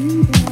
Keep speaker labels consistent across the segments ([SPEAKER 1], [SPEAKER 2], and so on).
[SPEAKER 1] you.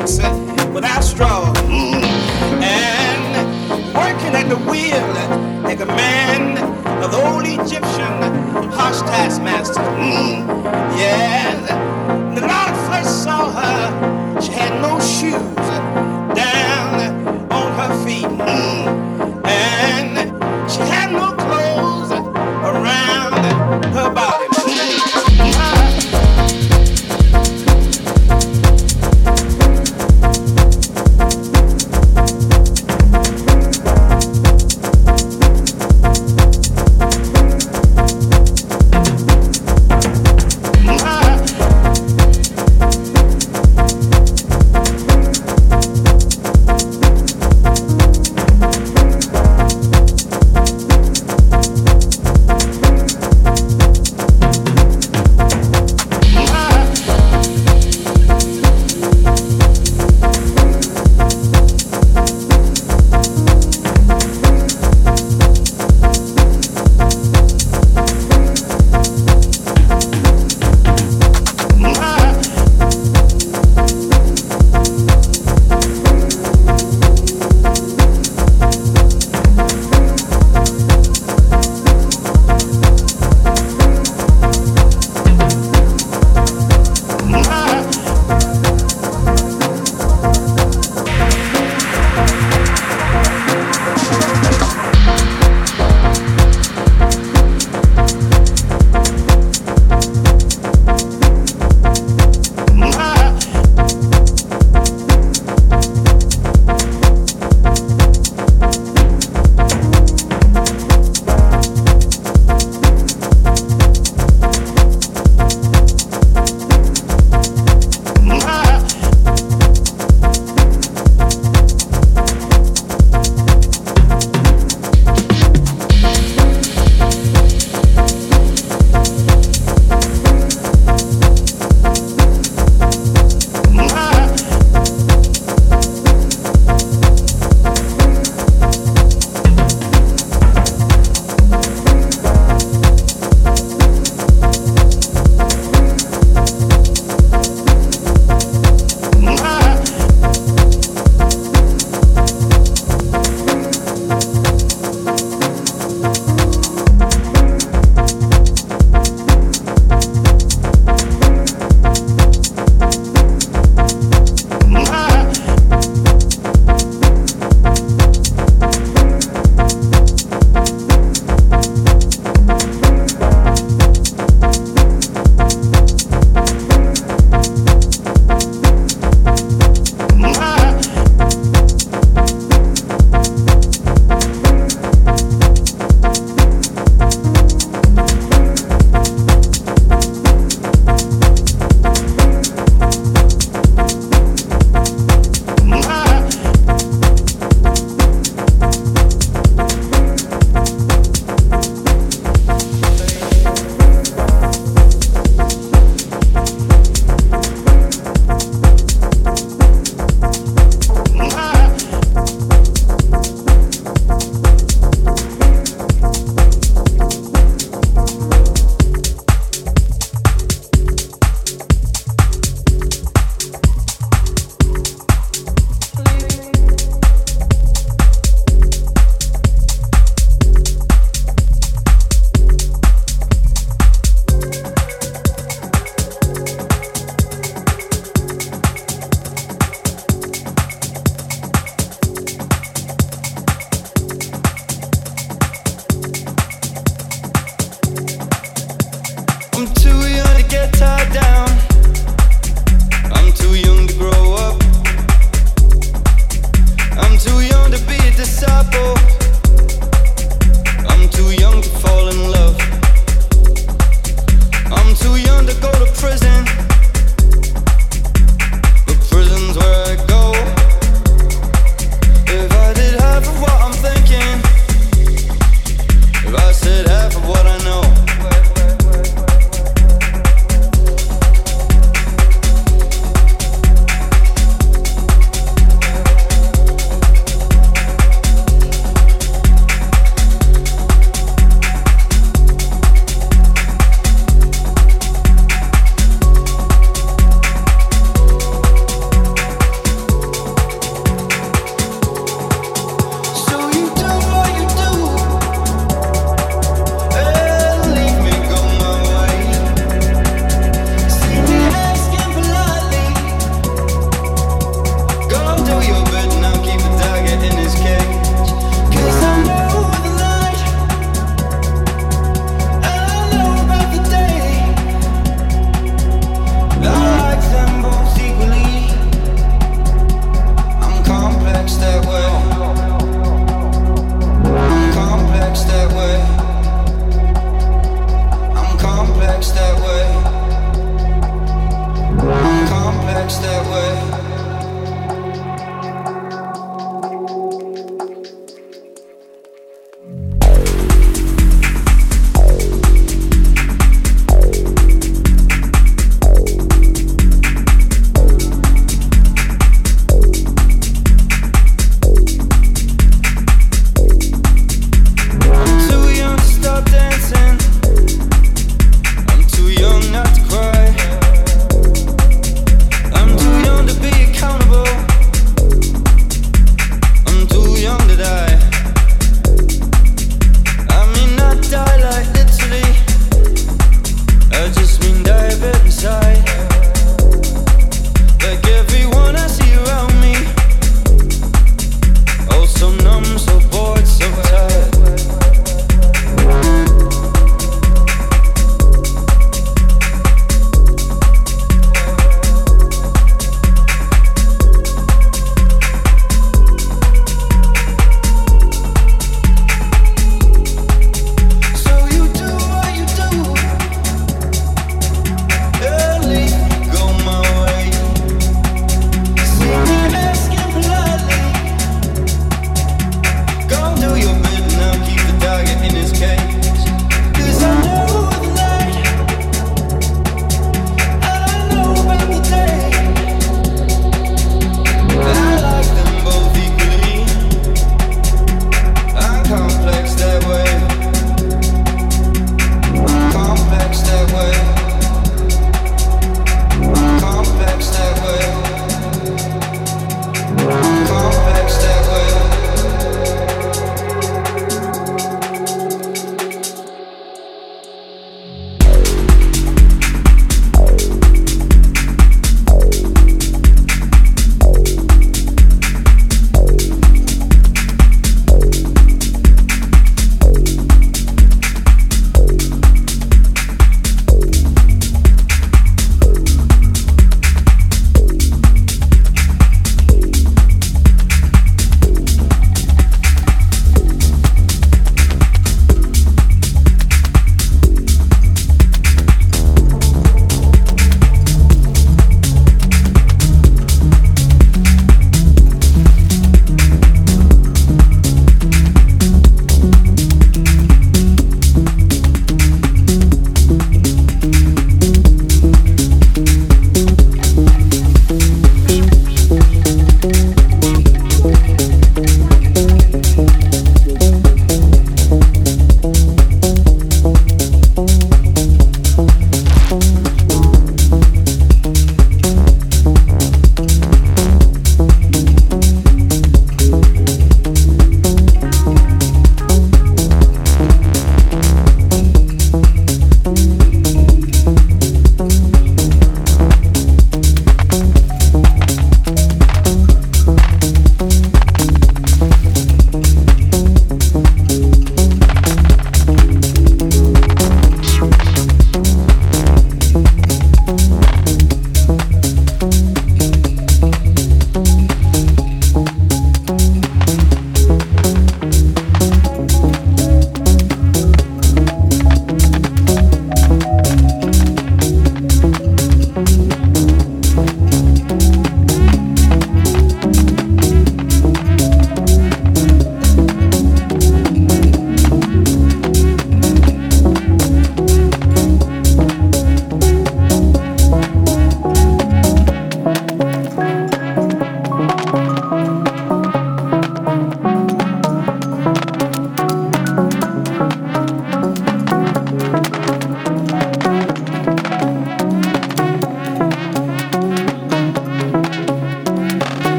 [SPEAKER 2] with without straw. And working at the wheel like a man of the old Egyptian harsh taskmaster. Yeah.